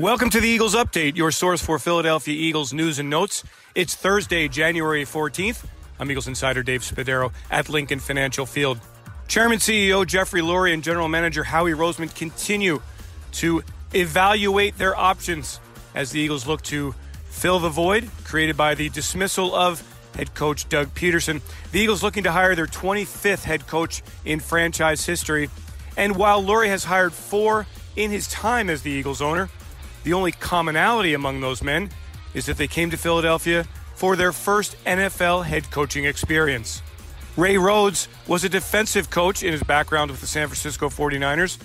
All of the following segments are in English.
Welcome to the Eagles Update, your source for Philadelphia Eagles news and notes. It's Thursday, January 14th. I'm Eagles insider Dave Spadaro at Lincoln Financial Field. Chairman CEO Jeffrey Lurie and General Manager Howie Roseman continue to evaluate their options as the Eagles look to fill the void created by the dismissal of head coach Doug Pederson. The Eagles looking to hire their 25th head coach in franchise history. And while Lurie has hired four in his time as the Eagles owner, the only commonality among those men is that they came to Philadelphia for their first NFL head coaching experience. Ray Rhodes was a defensive coach in his background with the San Francisco 49ers.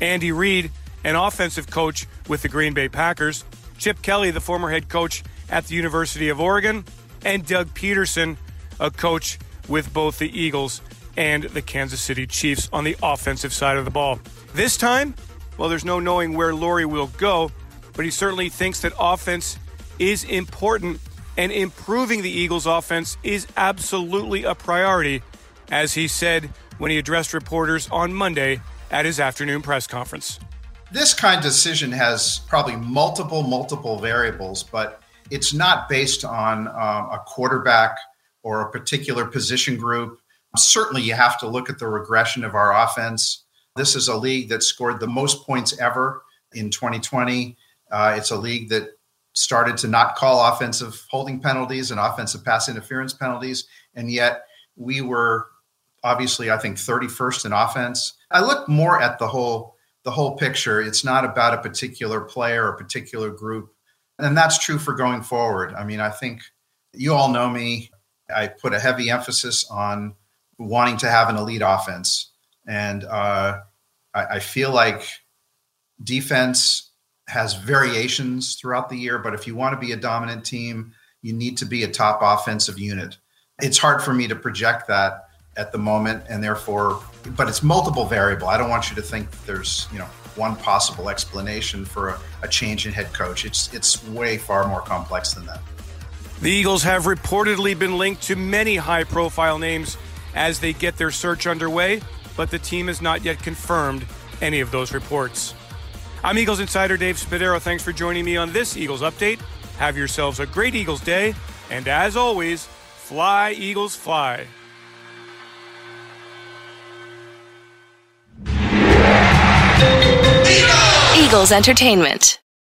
Andy Reid, an offensive coach with the Green Bay Packers. Chip Kelly, the former head coach at the University of Oregon. And Doug Pederson, a coach with both the Eagles and the Kansas City Chiefs on the offensive side of the ball. This time, well, there's no knowing where Lurie will go, but he certainly thinks that offense is important and improving the Eagles' offense is absolutely a priority, as he said when he addressed reporters on Monday at his afternoon press conference. This kind of decision has probably multiple, multiple variables, but it's not based on um, a quarterback or a particular position group. Certainly, you have to look at the regression of our offense. This is a league that scored the most points ever in 2020. Uh, it's a league that started to not call offensive holding penalties and offensive pass interference penalties, and yet we were obviously, I think, 31st in offense. I look more at the whole the whole picture. It's not about a particular player or a particular group, and that's true for going forward. I mean, I think you all know me. I put a heavy emphasis on wanting to have an elite offense, and uh, I, I feel like defense has variations throughout the year, but if you want to be a dominant team, you need to be a top offensive unit. It's hard for me to project that at the moment, and therefore, but it's multiple variable. I don't want you to think there's you know one possible explanation for a, a change in head coach. It's it's way far more complex than that. The Eagles have reportedly been linked to many high-profile names as they get their search underway, but the team has not yet confirmed any of those reports. I'm Eagles insider Dave Spadaro. Thanks for joining me on this Eagles update. Have yourselves a great Eagles day, and as always, fly Eagles fly. Eagles Entertainment.